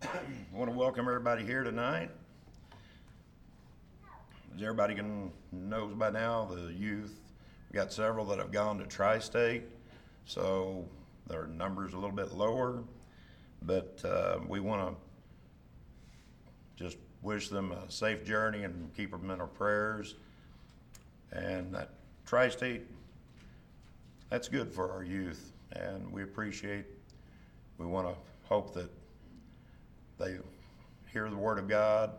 I want to welcome everybody here tonight. As everybody can knows by now, the youth, we got several that have gone to Tri-State, so their number's a little bit lower. But uh, we want to just wish them a safe journey and keep them in our prayers. And that Tri-State, that's good for our youth, and we appreciate. We want to hope that they hear the Word of God,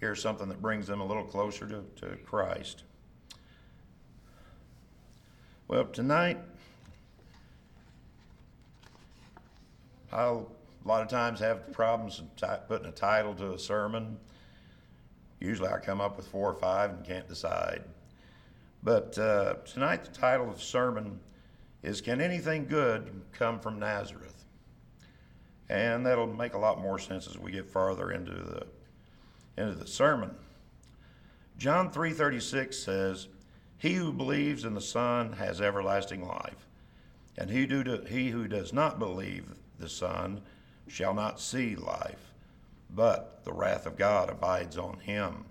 hear something that brings them a little closer to, to Christ. Well, tonight, I'll a lot of times have problems putting a title to a sermon. Usually I come up with four or five and can't decide. But uh, tonight, the title of the sermon is Can Anything Good Come from Nazareth? And that'll make a lot more sense as we get farther into the, into the sermon. John 3:36 says, "He who believes in the Son has everlasting life, and he, do, he who does not believe the Son shall not see life, but the wrath of God abides on him."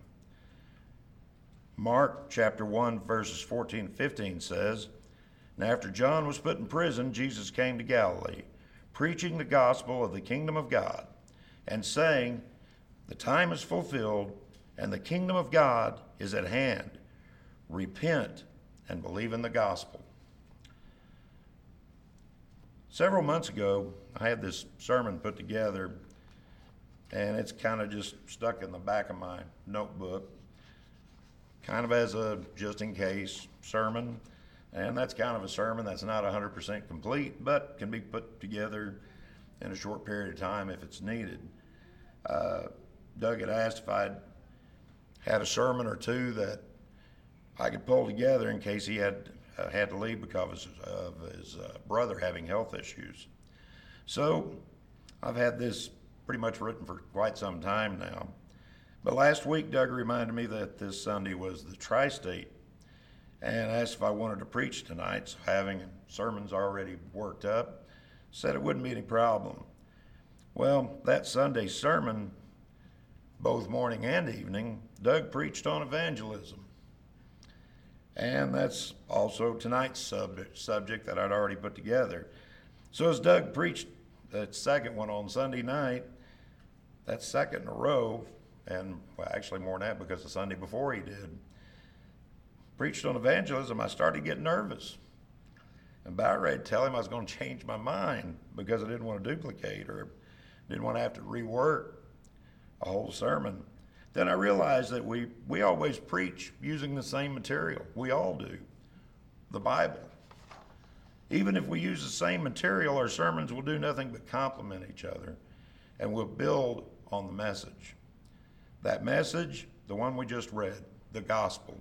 Mark chapter 1 verses 14 and 15 says, "Now after John was put in prison, Jesus came to Galilee." Preaching the gospel of the kingdom of God, and saying, The time is fulfilled, and the kingdom of God is at hand. Repent and believe in the gospel. Several months ago, I had this sermon put together, and it's kind of just stuck in the back of my notebook, kind of as a just in case sermon. And that's kind of a sermon that's not 100% complete, but can be put together in a short period of time if it's needed. Uh, Doug had asked if I'd had a sermon or two that I could pull together in case he had uh, had to leave because of his uh, brother having health issues. So I've had this pretty much written for quite some time now. But last week, Doug reminded me that this Sunday was the Tri State and asked if I wanted to preach tonight. So, having sermons already worked up, said it wouldn't be any problem. Well, that Sunday sermon, both morning and evening, Doug preached on evangelism. And that's also tonight's subject, subject that I'd already put together. So, as Doug preached that second one on Sunday night, that second in a row, and well, actually more than that because the Sunday before he did, preached on evangelism, I started getting nervous. And to tell him I was going to change my mind because I didn't want to duplicate or didn't want to have to rework a whole sermon. Then I realized that we, we always preach using the same material. We all do. The Bible. Even if we use the same material, our sermons will do nothing but complement each other and will build on the message. That message, the one we just read, the gospel.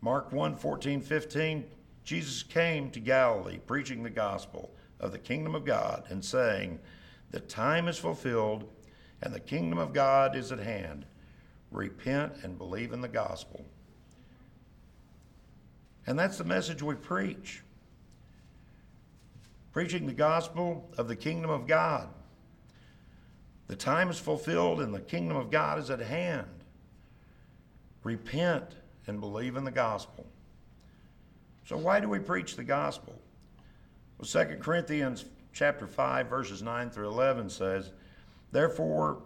Mark 1 14, 15, Jesus came to Galilee preaching the gospel of the kingdom of God and saying, The time is fulfilled and the kingdom of God is at hand. Repent and believe in the gospel. And that's the message we preach. Preaching the gospel of the kingdom of God. The time is fulfilled and the kingdom of God is at hand. Repent and believe in the gospel. So why do we preach the gospel? Well, 2 Corinthians chapter 5 verses 9 through 11 says, "Therefore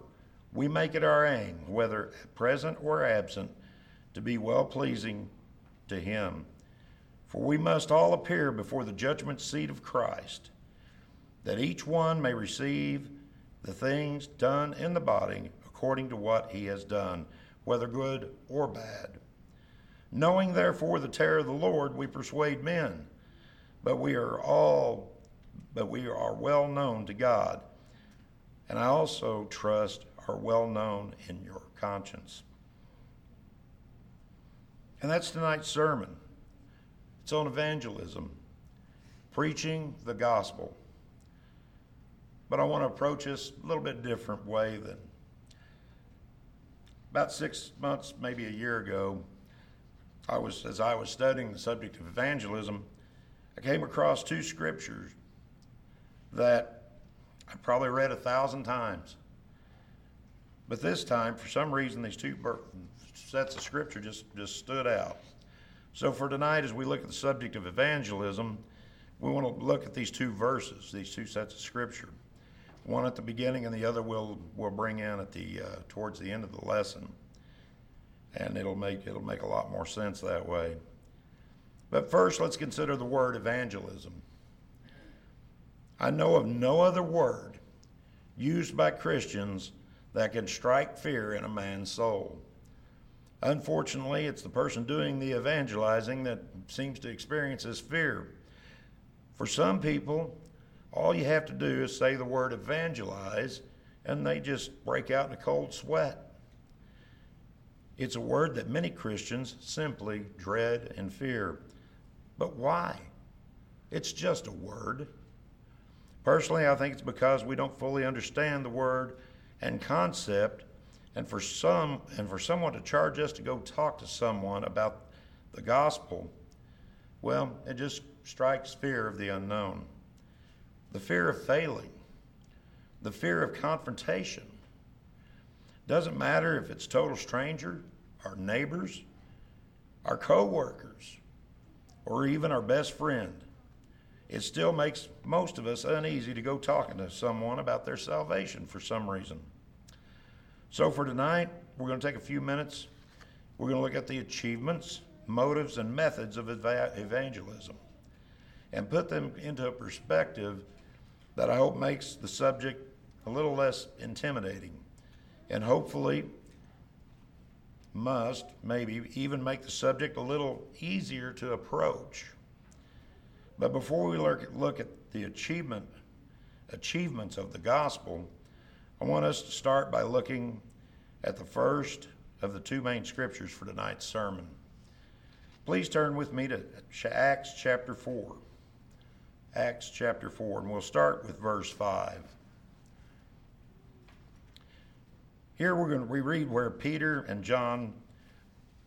we make it our aim, whether present or absent, to be well-pleasing to him. For we must all appear before the judgment seat of Christ, that each one may receive the things done in the body according to what he has done, whether good or bad." Knowing therefore the terror of the Lord, we persuade men, but we are all, but we are well known to God, and I also trust are well known in your conscience. And that's tonight's sermon. It's on evangelism, preaching the gospel. But I want to approach this a little bit different way than about six months, maybe a year ago. I was, as I was studying the subject of evangelism, I came across two scriptures that I probably read a thousand times. But this time, for some reason, these two sets of scripture just, just stood out. So for tonight, as we look at the subject of evangelism, we want to look at these two verses, these two sets of scripture. One at the beginning, and the other we'll we'll bring in at the uh, towards the end of the lesson, and it'll make it'll make a lot more sense that way. But first, let's consider the word evangelism. I know of no other word used by Christians that can strike fear in a man's soul. Unfortunately, it's the person doing the evangelizing that seems to experience this fear. For some people, all you have to do is say the word evangelize, and they just break out in a cold sweat. It's a word that many Christians simply dread and fear. But why? It's just a word. Personally, I think it's because we don't fully understand the word and concept, and for some and for someone to charge us to go talk to someone about the gospel, well, it just strikes fear of the unknown the fear of failing, the fear of confrontation. Doesn't matter if it's total stranger, our neighbors, our coworkers, or even our best friend. It still makes most of us uneasy to go talking to someone about their salvation for some reason. So for tonight, we're going to take a few minutes. We're going to look at the achievements, motives, and methods of evangelism and put them into a perspective that I hope makes the subject a little less intimidating and hopefully must maybe even make the subject a little easier to approach. But before we look at, the achievement achievements of the gospel, I want us to start by looking at the first of the two main scriptures for tonight's sermon. Please turn with me to Acts chapter 4. Acts chapter 4, and we'll start with verse 5. Here we're going to we read where Peter and John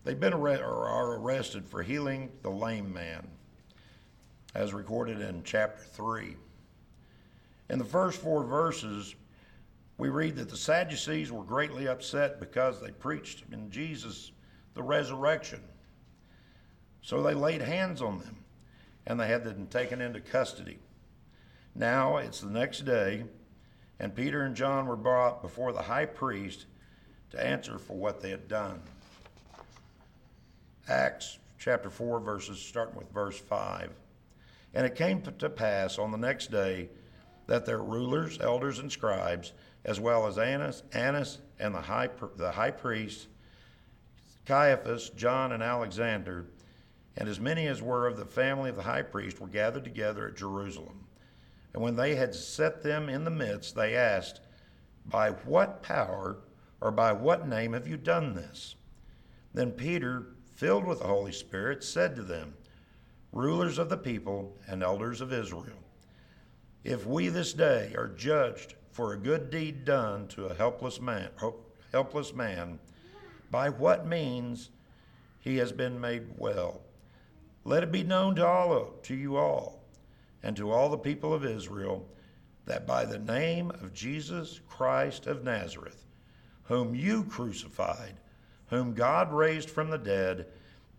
they've been arrested or are arrested for healing the lame man, as recorded in chapter 3. In the first four verses, we read that the Sadducees were greatly upset because they preached in Jesus the resurrection. So they laid hands on them and they had them taken into custody. Now it's the next day, and Peter and John were brought before the high priest to answer for what they had done. Acts chapter 4, verses starting with verse 5. And it came to pass on the next day that their rulers, elders, and scribes, as well as Annas, Annas and the high, the high priest, Caiaphas, John, and Alexander, and as many as were of the family of the high priest were gathered together at Jerusalem. And when they had set them in the midst, they asked, By what power or by what name have you done this? Then Peter, filled with the Holy Spirit, said to them, Rulers of the people and elders of Israel, if we this day are judged for a good deed done to a helpless man, helpless man, by what means he has been made well, let it be known to all to you all and to all the people of Israel that by the name of Jesus Christ of Nazareth, whom you crucified, whom God raised from the dead,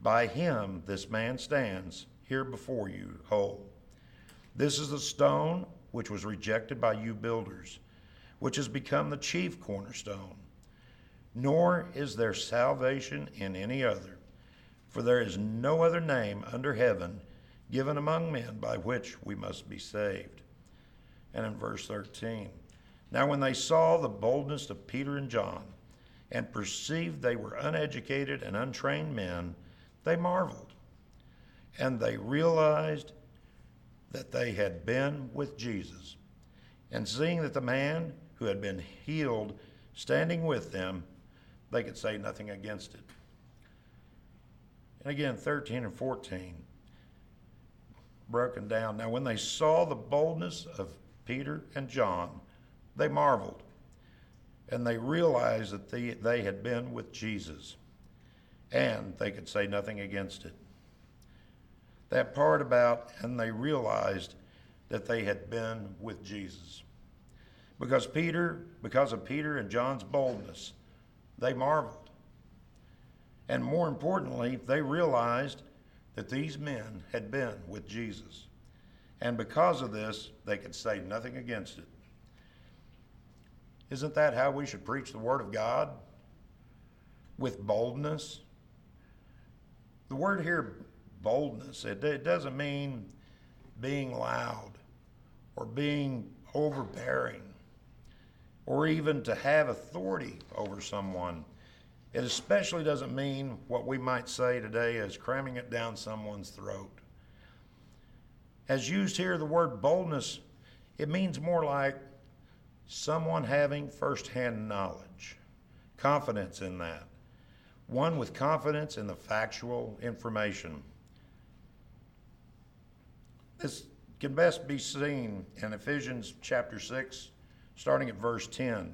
by him this man stands here before you whole. This is the stone which was rejected by you builders, which has become the chief cornerstone. Nor is there salvation in any other for there is no other name under heaven given among men by which we must be saved. And in verse 13, now when they saw the boldness of Peter and John, and perceived they were uneducated and untrained men, they marveled. And they realized that they had been with Jesus. And seeing that the man who had been healed standing with them, they could say nothing against it. And again, 13 and 14, broken down. Now, when they saw the boldness of Peter and John, they marveled. And they realized that they, they had been with Jesus. And they could say nothing against it. That part about, and they realized that they had been with Jesus. Because Peter, because of Peter and John's boldness, they marveled. And more importantly, they realized that these men had been with Jesus. And because of this, they could say nothing against it. Isn't that how we should preach the Word of God? With boldness? The word here, boldness, it, it doesn't mean being loud or being overbearing or even to have authority over someone. It especially doesn't mean what we might say today as cramming it down someone's throat. As used here, the word boldness, it means more like someone having firsthand knowledge, confidence in that, one with confidence in the factual information. This can best be seen in Ephesians chapter 6, starting at verse 10,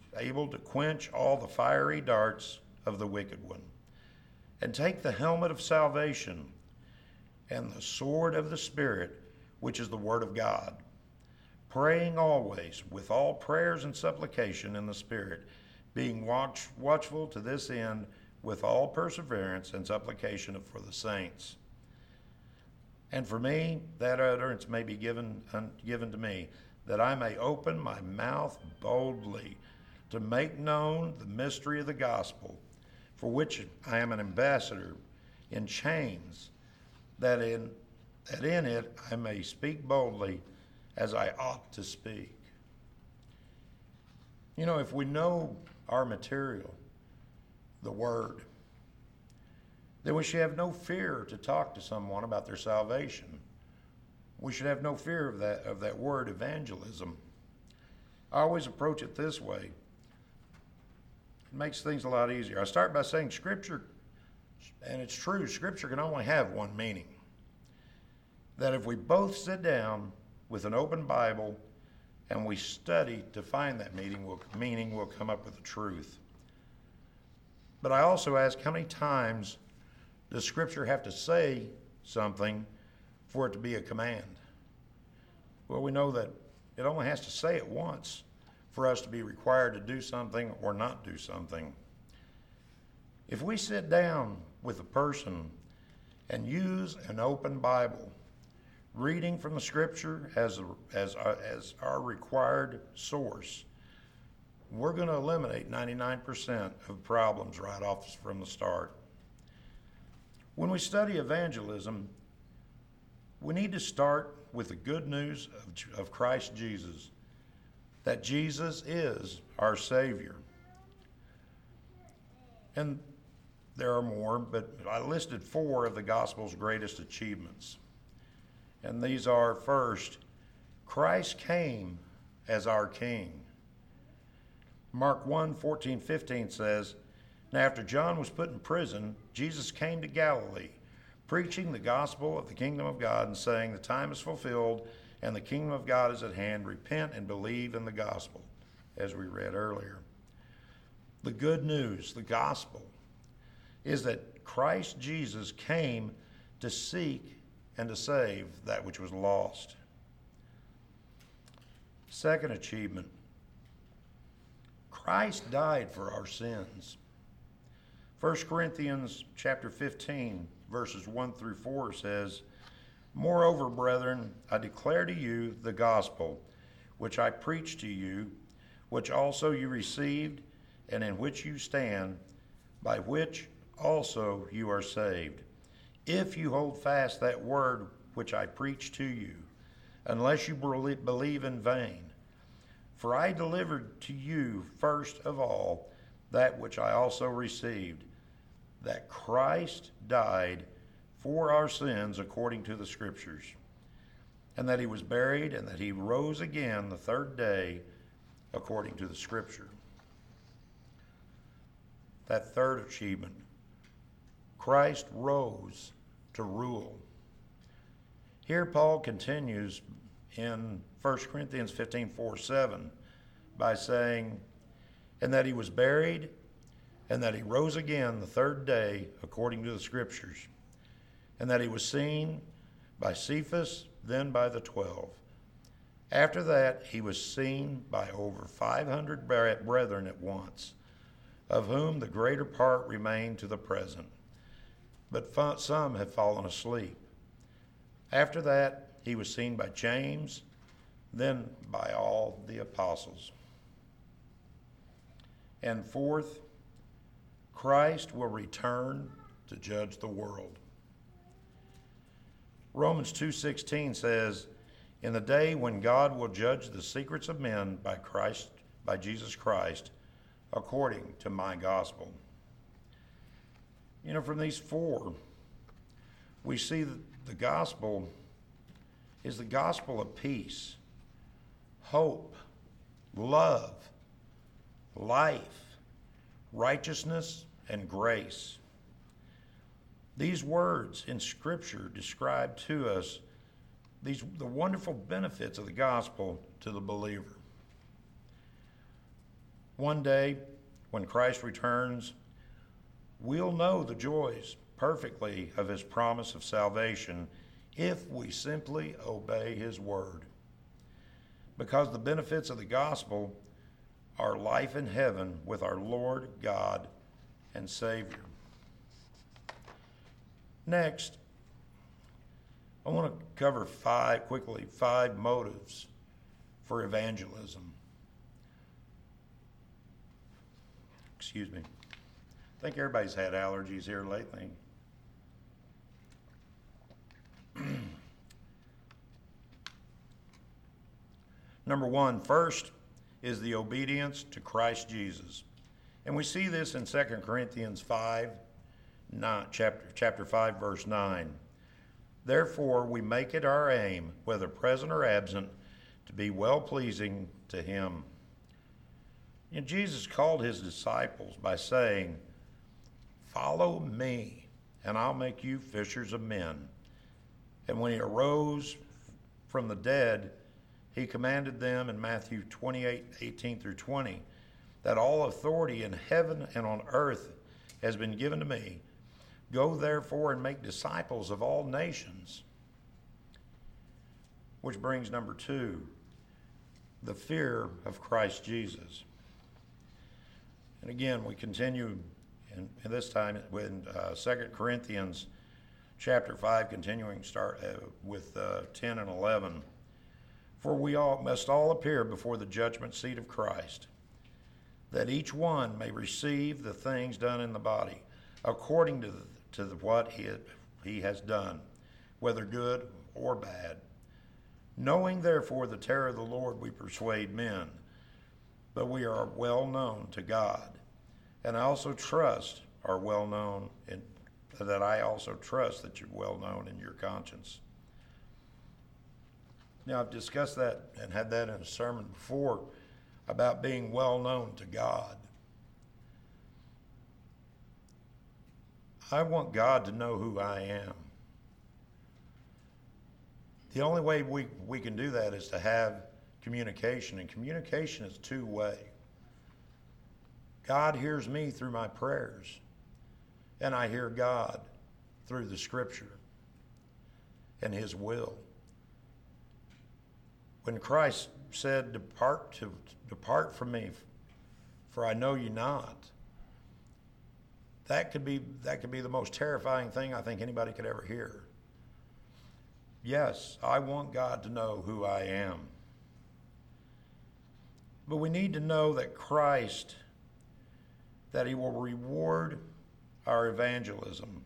able to quench all the fiery darts of the wicked one. And take the helmet of salvation and the sword of the Spirit, which is the Word of God praying always with all prayers and supplication in the Spirit, being watch, watchful to this end with all perseverance and supplication for the saints. And for me, that utterance may be given, un, given to me, that I may open my mouth boldly to make known the mystery of the gospel, for which I am an ambassador in chains, that in, that in it I may speak boldly as I ought to speak. You know, if we know our material, the Word, then we should have no fear to talk to someone about their salvation. We should have no fear of that, of that word evangelism. I always approach it this way. It makes things a lot easier. I start by saying Scripture, and it's true, Scripture can only have one meaning. That if we both sit down with an open Bible and we study to find that meaning, we'll, meaning, we'll come up with the truth. But I also ask how many times does Scripture have to say something for it to be a command? Well, we know that it only has to say it once for us to be required to do something or not do something. If we sit down with a person and use an open Bible, reading from the scripture as, a, as, a, as our required source, we're going to eliminate 99% of problems right off from the start. When we study evangelism, we need to start with the good news of, of Christ Jesus, that Jesus is our Savior. And there are more, but I listed four of the gospel's greatest achievements. And these are first, Christ came as our King. Mark 1 14, 15 says, Now after John was put in prison, Jesus came to Galilee, preaching the gospel of the kingdom of God and saying, The time is fulfilled and the kingdom of God is at hand. Repent and believe in the gospel, as we read earlier. The good news, the gospel, is that Christ Jesus came to seek and to save that which was lost. Second achievement Christ died for our sins. 1 Corinthians chapter 15 verses 1 through 4 says, Moreover, brethren, I declare to you the gospel which I preached to you, which also you received, and in which you stand, by which also you are saved, if you hold fast that word which I preach to you, unless you believe in vain. For I delivered to you first of all that which I also received, that Christ died for our sins according to the Scriptures, and that he was buried, and that he rose again the third day according to the Scripture. That third achievement Christ rose to rule. Here, Paul continues in 1 Corinthians 15 4 7 by saying, And that he was buried, and that he rose again the third day according to the Scriptures, and that he was seen by Cephas, then by the twelve. After that, he was seen by over 500 brethren at once, of whom the greater part remain to the present but some have fallen asleep. After that, he was seen by James, then by all the apostles. And fourth, Christ will return to judge the world. Romans 2:16 says, "In the day when God will judge the secrets of men by Christ by Jesus Christ according to my gospel." You know, from these four, we see that the gospel is the gospel of peace, hope, love, life, righteousness, and grace. These words in Scripture describe to us these, the wonderful benefits of the gospel to the believer. One day, when Christ returns, we'll know the joys perfectly of his promise of salvation if we simply obey his word. Because the benefits of the gospel are life in heaven with our Lord God and Savior. Next, I want to cover five quickly five motives for evangelism. Excuse me. I think everybody's had allergies here lately. Number one, first is the obedience to Christ Jesus. And we see this in 2 Corinthians 5, 9, chapter, chapter 5, verse 9. Therefore, we make it our aim, whether present or absent, to be well pleasing to Him. And Jesus called His disciples by saying, Follow me, and I'll make you fishers of men. And when he arose from the dead, he commanded them in Matthew 28 18 through 20 that all authority in heaven and on earth has been given to me. Go therefore and make disciples of all nations. Which brings number two the fear of Christ Jesus. And again, we continue and, this time in uh, 2 Corinthians chapter 5, continuing start uh, with uh, 10 and 11. For we all must all appear before the judgment seat of Christ, that each one may receive the things done in the body according to, the, to what he, he has done, whether good or bad. Knowing therefore the terror of the Lord, we persuade men, but we are well known to God and I also trust are well known in that I also trust that you're well known in your conscience. Now I've discussed that and had that in a sermon before about being well known to God. I want God to know who I am. The only way we, we can do that is to have communication, and communication is two way. God hears me through my prayers, and I hear God through the scripture and his will. When Christ said, Depart to depart from me, for I know you not. That could be that could be the most terrifying thing I think anybody could ever hear. Yes, I want God to know who I am. But we need to know that Christ that He will reward our evangelism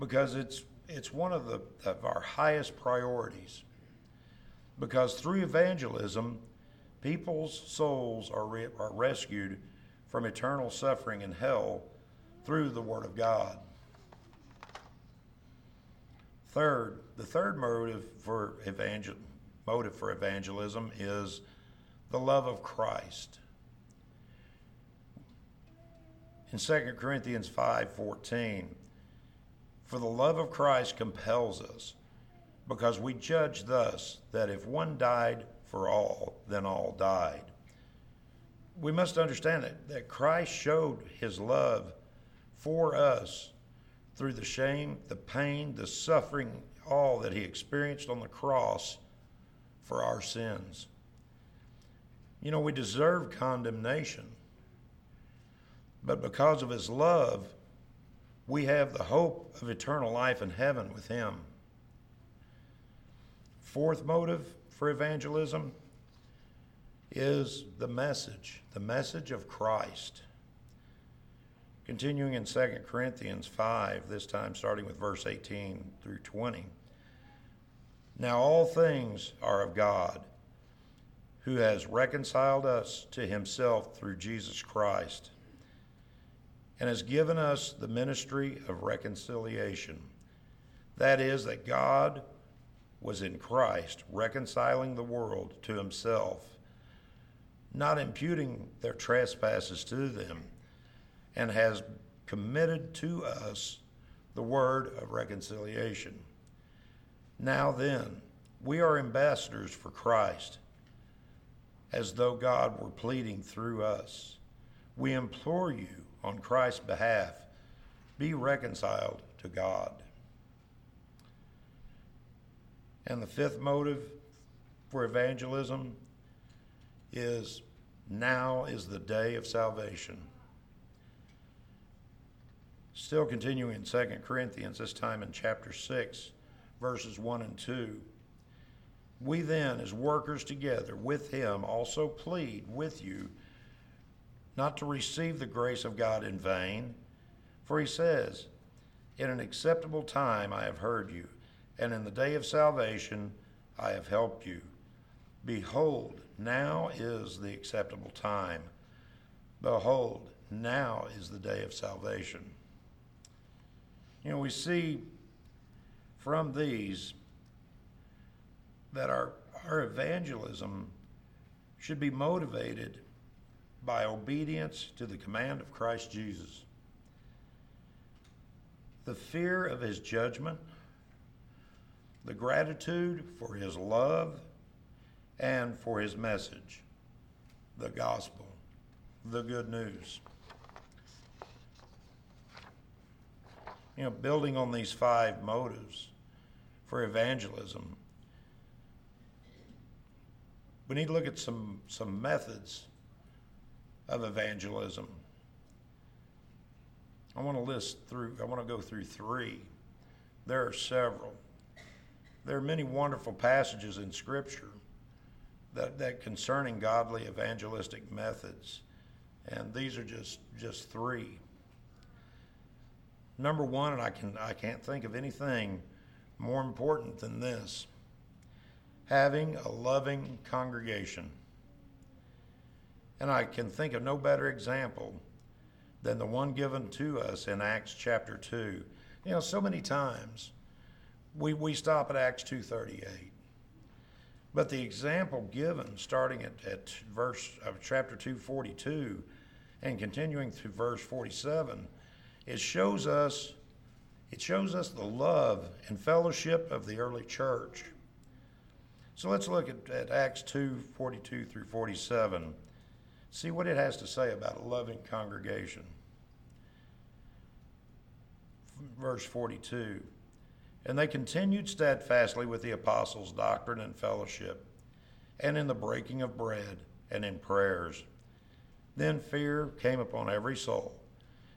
because it's, it's one of, the, of our highest priorities. Because through evangelism, people's souls are, re- are rescued from eternal suffering in hell through the Word of God. Third, the third motive for evangel- motive for evangelism is the love of Christ. In 2 Corinthians 5:14, for the love of Christ compels us, because we judge thus that if one died for all, then all died. We must understand that, that Christ showed his love for us through the shame, the pain, the suffering, all that he experienced on the cross for our sins. You know, we deserve condemnation, but because of his love, we have the hope of eternal life in heaven with him. Fourth motive for evangelism is the message, the message of Christ. Continuing in 2 Corinthians 5, this time starting with verse 18 through 20. Now all things are of God, who has reconciled us to himself through Jesus Christ, and has given us the ministry of reconciliation. That is, that God was in Christ, reconciling the world to himself, not imputing their trespasses to them and has committed to us the word of reconciliation. Now then, we are ambassadors for Christ, as though God were pleading through us. We implore you on Christ's behalf, be reconciled to God. And the fifth motive for evangelism is now is the day of salvation. Still continuing in 2 Corinthians, this time in chapter 6, verses 1 and 2. We then, as workers together with him, also plead with you not to receive the grace of God in vain. For he says, In an acceptable time I have heard you, and in the day of salvation I have helped you. Behold, now is the acceptable time. Behold, now is the day of salvation. You know, we see from these that our, our evangelism should be motivated by obedience to the command of Christ Jesus. The fear of his judgment, the gratitude for his love and for his message, the gospel, the good news. You know, building on these five motives for evangelism, we need to look at some, some methods of evangelism. I want to list through, I want to go through three. There are several. There are many wonderful passages in Scripture that, that concerning godly evangelistic methods, and these are just, just three. Number one, and I can I can't think of anything more important than this. Having a loving congregation. And I can think of no better example than the one given to us in Acts chapter 2. You know, so many times we, we stop at Acts 2.38. But the example given starting at, at verse of chapter 242 and continuing through verse 47 it shows us it shows us the love and fellowship of the early church. So let's look at, at Acts 2 42 through 47. See what it has to say about a loving congregation. Verse 42 And they continued steadfastly with the apostles' doctrine and fellowship, and in the breaking of bread, and in prayers. Then fear came upon every soul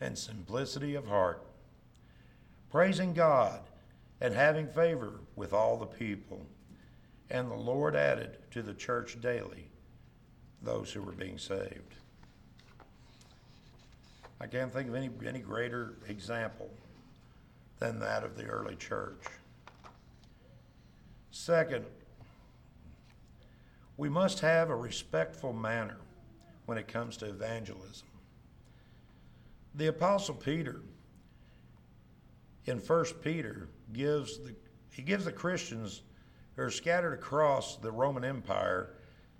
and simplicity of heart, praising God and having favor with all the people. And the Lord added to the church daily those who were being saved. I can't think of any, any greater example than that of the early church. Second, we must have a respectful manner when it comes to evangelism. The Apostle Peter in 1 Peter gives the, he gives the Christians who are scattered across the Roman Empire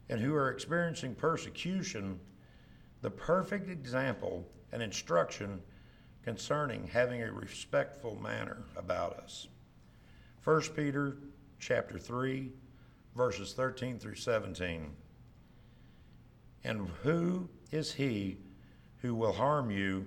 and who are experiencing persecution the perfect example and instruction concerning having a respectful manner about us. 1 Peter chapter 3 verses 13 through 17. And who is he who will harm you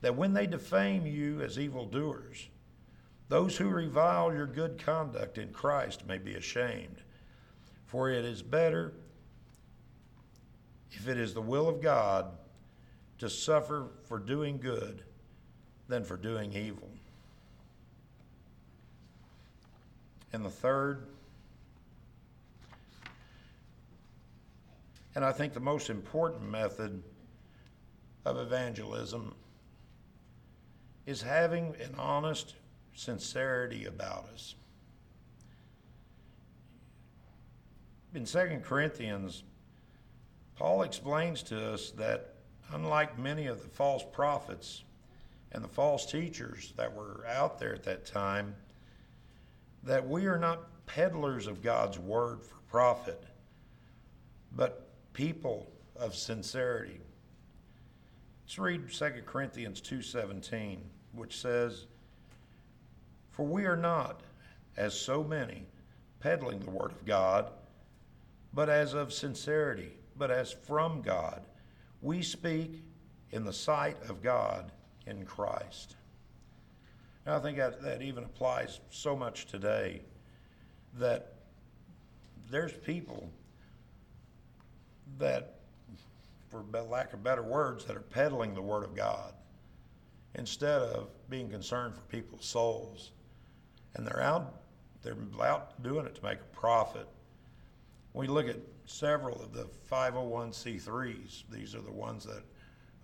that when they defame you as evildoers, those who revile your good conduct in Christ may be ashamed. For it is better, if it is the will of God, to suffer for doing good than for doing evil. And the third, and I think the most important method of evangelism is having an honest sincerity about us. In 2 Corinthians, Paul explains to us that unlike many of the false prophets, and the false teachers that were out there at that time that we are not peddlers of God's word for profit, but people of sincerity. Let's read 2 Corinthians 2:17, which says, "For we are not, as so many, peddling the word of God, but as of sincerity, but as from God, we speak in the sight of God in Christ. And I think that, that even applies so much today that there's people that, for lack of better words, that are peddling the Word of God instead of being concerned for people's souls. And they're out, they're out doing it to make a profit. We look at several of the 501c3s, these are the ones that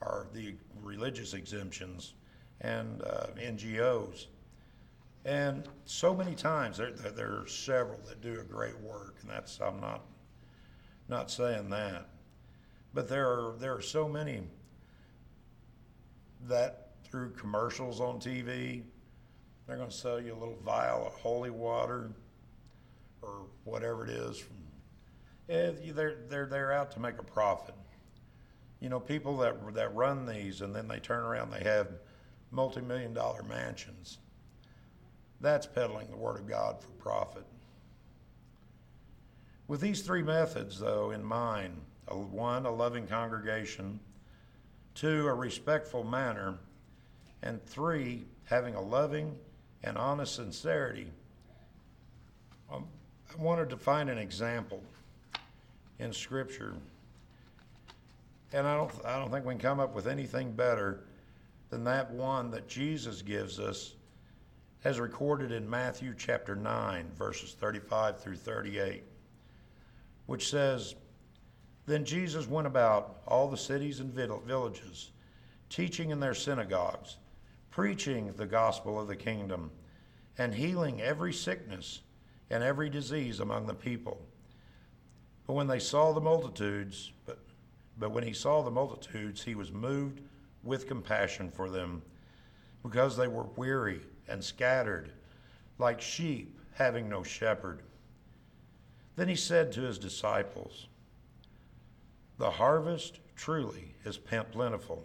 are the religious exemptions and uh, NGOs. And so many times there, there, there, are several that do a great work, and that's I'm not not saying that, but there are there are so many that through commercials on TV, they're going to sell you a little vial of holy water or whatever it is. From, eh, they're they're they're out to make a profit you know, people that that run these and then they turn around, they have multi-million dollar mansions. That's peddling the word of God for profit. With these three methods, though, in mind one, a loving congregation, two, a respectful manner, and three, having a loving and honest sincerity. Um, I wanted to find an example in Scripture and I don't, I don't think we can come up with anything better than that one that Jesus gives us as recorded in Matthew chapter 9, verses 35 through 38, which says, Then Jesus went about all the cities and villages, teaching in their synagogues, preaching the gospel of the kingdom, and healing every sickness and every disease among the people. But when they saw the multitudes, but but when he saw the multitudes, he was moved with compassion for them, because they were weary and scattered, like sheep having no shepherd. Then he said to his disciples, The harvest truly is plentiful,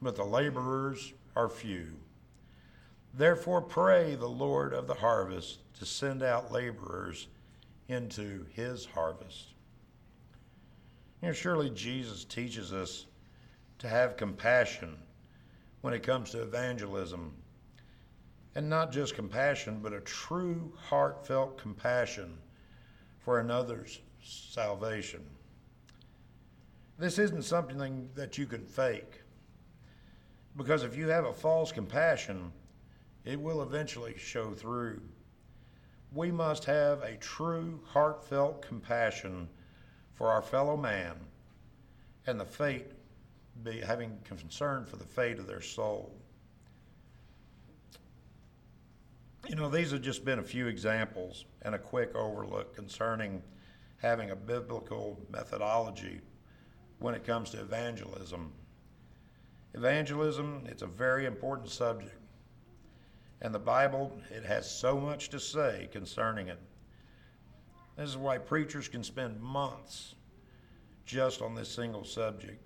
but the laborers are few. Therefore, pray the Lord of the harvest to send out laborers into his harvest. You know, surely Jesus teaches us to have compassion when it comes to evangelism. And not just compassion, but a true heartfelt compassion for another's salvation. This isn't something that you can fake. Because if you have a false compassion, it will eventually show through. We must have a true, heartfelt compassion for our fellow man and the fate, be having concern for the fate of their soul. You know, these have just been a few examples and a quick overlook concerning having a biblical methodology when it comes to evangelism. Evangelism, it's a very important subject. And the Bible, it has so much to say concerning it. This is why preachers can spend months just on this single subject.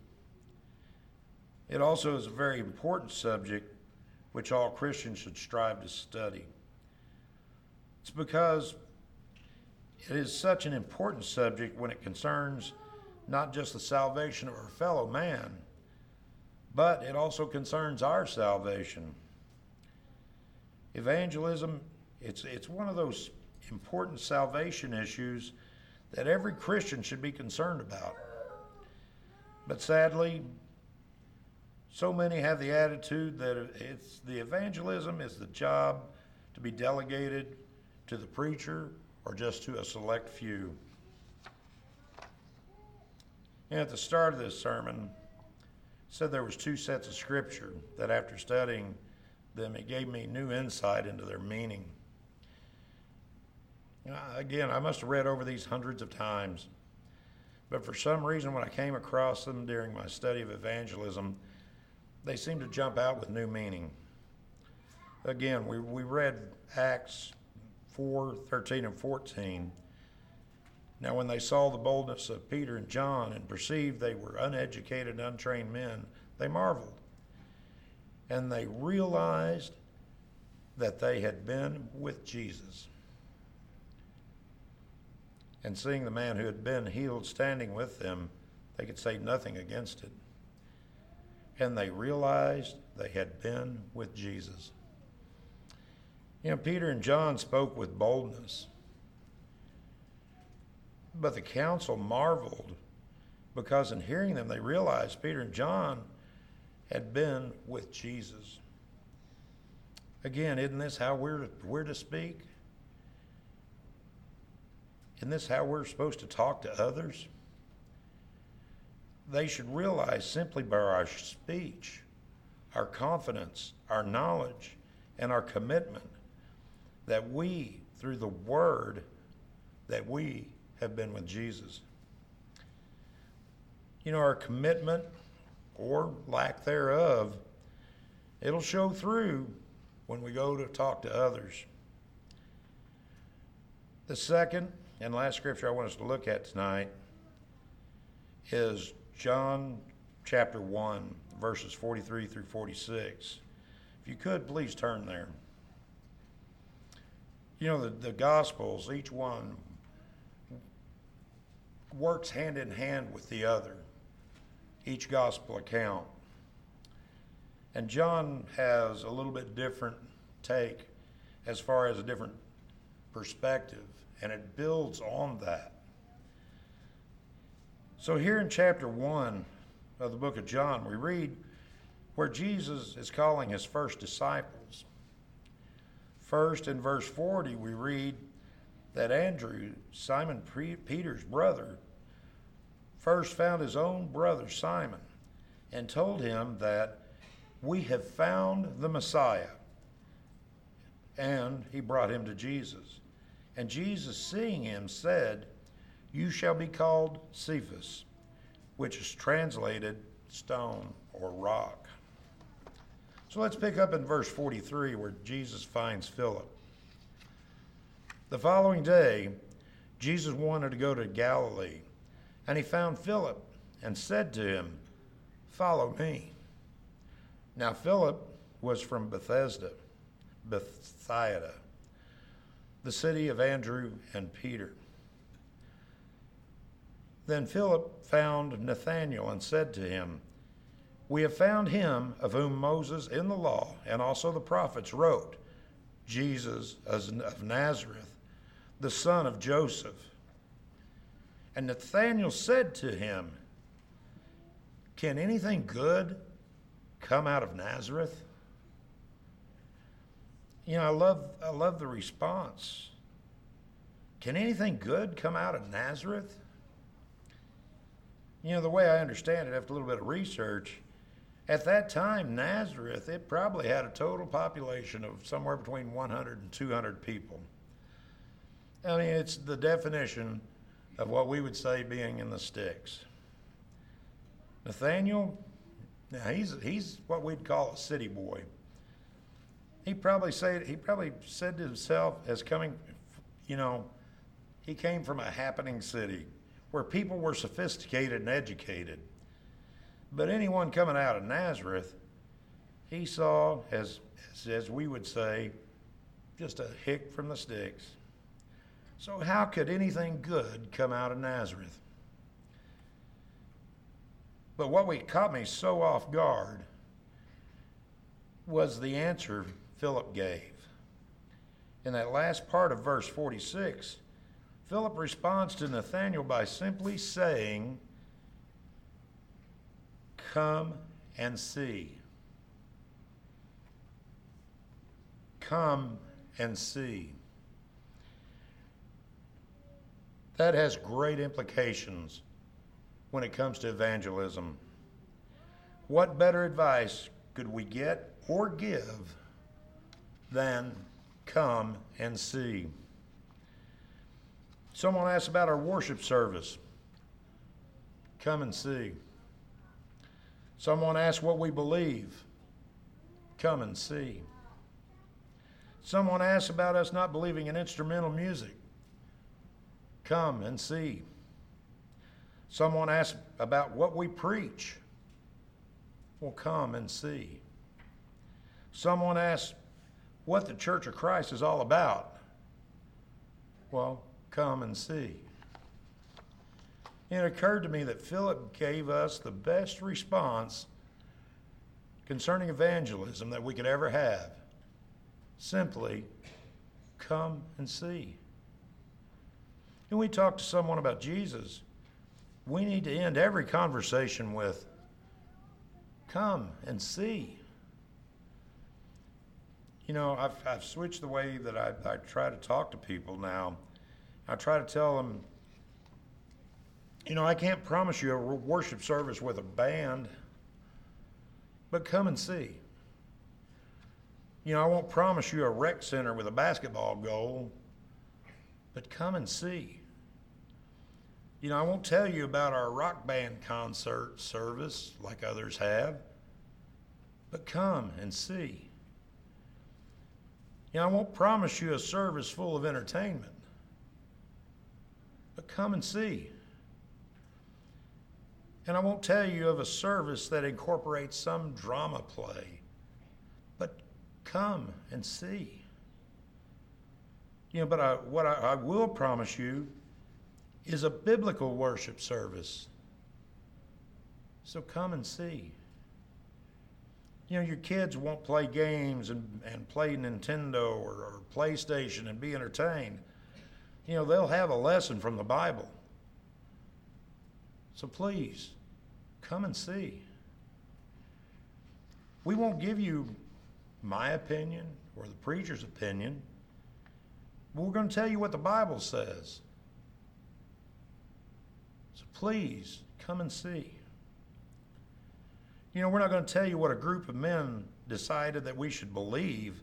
It also is a very important subject which all Christians should strive to study. It's because it is such an important subject when it concerns not just the salvation of our fellow man, but it also concerns our salvation. Evangelism, it's, it's one of those important salvation issues that every Christian should be concerned about. But sadly, so many have the attitude that it's the evangelism is the job to be delegated to the preacher or just to a select few. And at the start of this sermon, said there was two sets of scripture that after studying them, it gave me new insight into their meaning. Again, I must have read over these hundreds of times, but for some reason, when I came across them during my study of evangelism, they seemed to jump out with new meaning. Again, we, we read Acts 4 13 and 14. Now, when they saw the boldness of Peter and John and perceived they were uneducated, untrained men, they marveled and they realized that they had been with Jesus. And seeing the man who had been healed standing with them, they could say nothing against it. And they realized they had been with Jesus. You know, Peter and John spoke with boldness. But the council marveled because in hearing them, they realized Peter and John had been with Jesus. Again, isn't this how we're we're to speak? Isn't this how we're supposed to talk to others? They should realize simply by our speech, our confidence, our knowledge, and our commitment that we, through the Word, that we have been with Jesus. You know, our commitment or lack thereof, it'll show through when we go to talk to others. The second and last scripture I want us to look at tonight is John chapter 1, verses 43 through 46. If you could, please turn there. You know, the, the Gospels, each one works hand in hand with the other each gospel account. And John has a little bit different take as far as a different perspective, and it builds on that. So, here in chapter 1 of the book of John, we read where Jesus is calling his first disciples. First, in verse 40, we read that Andrew, Simon Peter's brother, first found his own brother Simon and told him that we have found the Messiah. And he brought him to Jesus. And Jesus, seeing him, said, You shall be called Cephas, which is translated stone or rock. So let's pick up in verse 43 where Jesus finds Philip. The following day, Jesus wanted to go to Galilee, and he found Philip and said to him, Follow me. Now, Philip was from Bethesda, Bethsaida, the city of Andrew and Peter. Then Philip found Nathanael and said to him, We have found him of whom Moses in the law and also the prophets wrote, Jesus of Nazareth, the son of Joseph. And Nathanael said to him, Can anything good come out of Nazareth? You know, I love I love the response. Can anything good come out of Nazareth? You know, the way I understand it after a little bit of research, at that time, Nazareth, it probably had a total population of somewhere between 100 and 200 people. I mean, it's the definition of what we would say being in the sticks. Nathanael, now he's, he's what we'd call a city boy. He probably said he probably said to himself as coming, you know, he came from a happening city where people were sophisticated and educated. But anyone coming out of Nazareth, he saw, as, as we would say, just a hick from the sticks. So, how could anything good come out of Nazareth? But what we caught me so off guard was the answer Philip gave. In that last part of verse 46, Philip responds to Nathanael by simply saying, Come and see. Come and see. That has great implications when it comes to evangelism. What better advice could we get or give than come and see? Someone asked about our worship service. Come and see. Someone asked what we believe. Come and see. Someone asked about us not believing in instrumental music. Come and see. Someone asked about what we preach. Well, come and see. Someone asked what the Church of Christ is all about. Well, come and see. It occurred to me that Philip gave us the best response concerning evangelism that we could ever have. Simply, come and see. When we talk to someone about Jesus, we need to end every conversation with, come and see. You know, I've, I've switched the way that I, I try to talk to people now. I try to tell them, you know, I can't promise you a worship service with a band, but come and see. You know, I won't promise you a rec center with a basketball goal, but come and see. You know, I won't tell you about our rock band concert service like others have, but come and see. You know, I won't promise you a service full of entertainment, but come and see. And I won't tell you of a service that incorporates some drama play, but come and see. You know, but I, what I, I will promise you is a biblical worship service. So come and see. You know, your kids won't play games and, and play Nintendo or, or PlayStation and be entertained you know, they'll have a lesson from the Bible. So please, come and see. We won't give you my opinion or the preacher's opinion. We're going to tell you what the Bible says. Please, come and see. You know, we're not going to tell you what a group of men decided that we should believe.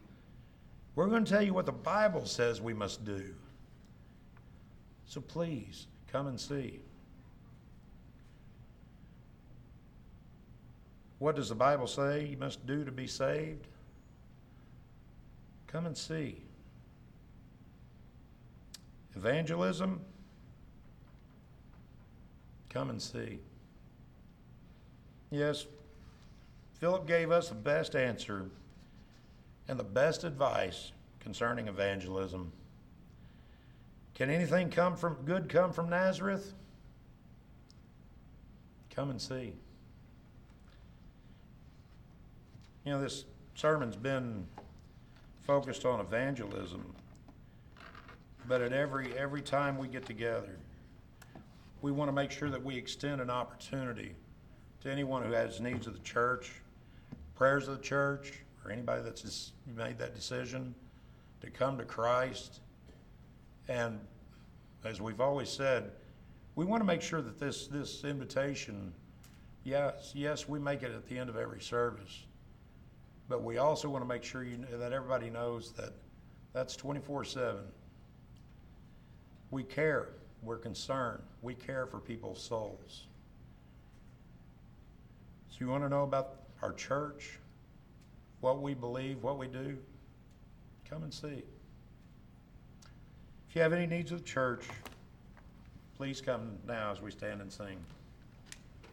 We're going to tell you what the Bible says we must do. So please come and see. What does the Bible say you must do to be saved? Come and see. Evangelism? Come and see. Yes, Philip gave us the best answer and the best advice concerning evangelism. Can anything come from good come from Nazareth? Come and see. You know, this sermon's been focused on evangelism, but at every every time we get together, we want to make sure that we extend an opportunity to anyone who has needs of the church, prayers of the church, or anybody that's made that decision to come to Christ. And as we've always said, we want to make sure that this this invitation, yes, yes, we make it at the end of every service, but we also want to make sure you, that everybody knows that that's 24/7. We care. We're concerned. We care for people's souls. So you want to know about our church, what we believe, what we do? Come and see. If you have any needs of the church, please come now as we stand and sing.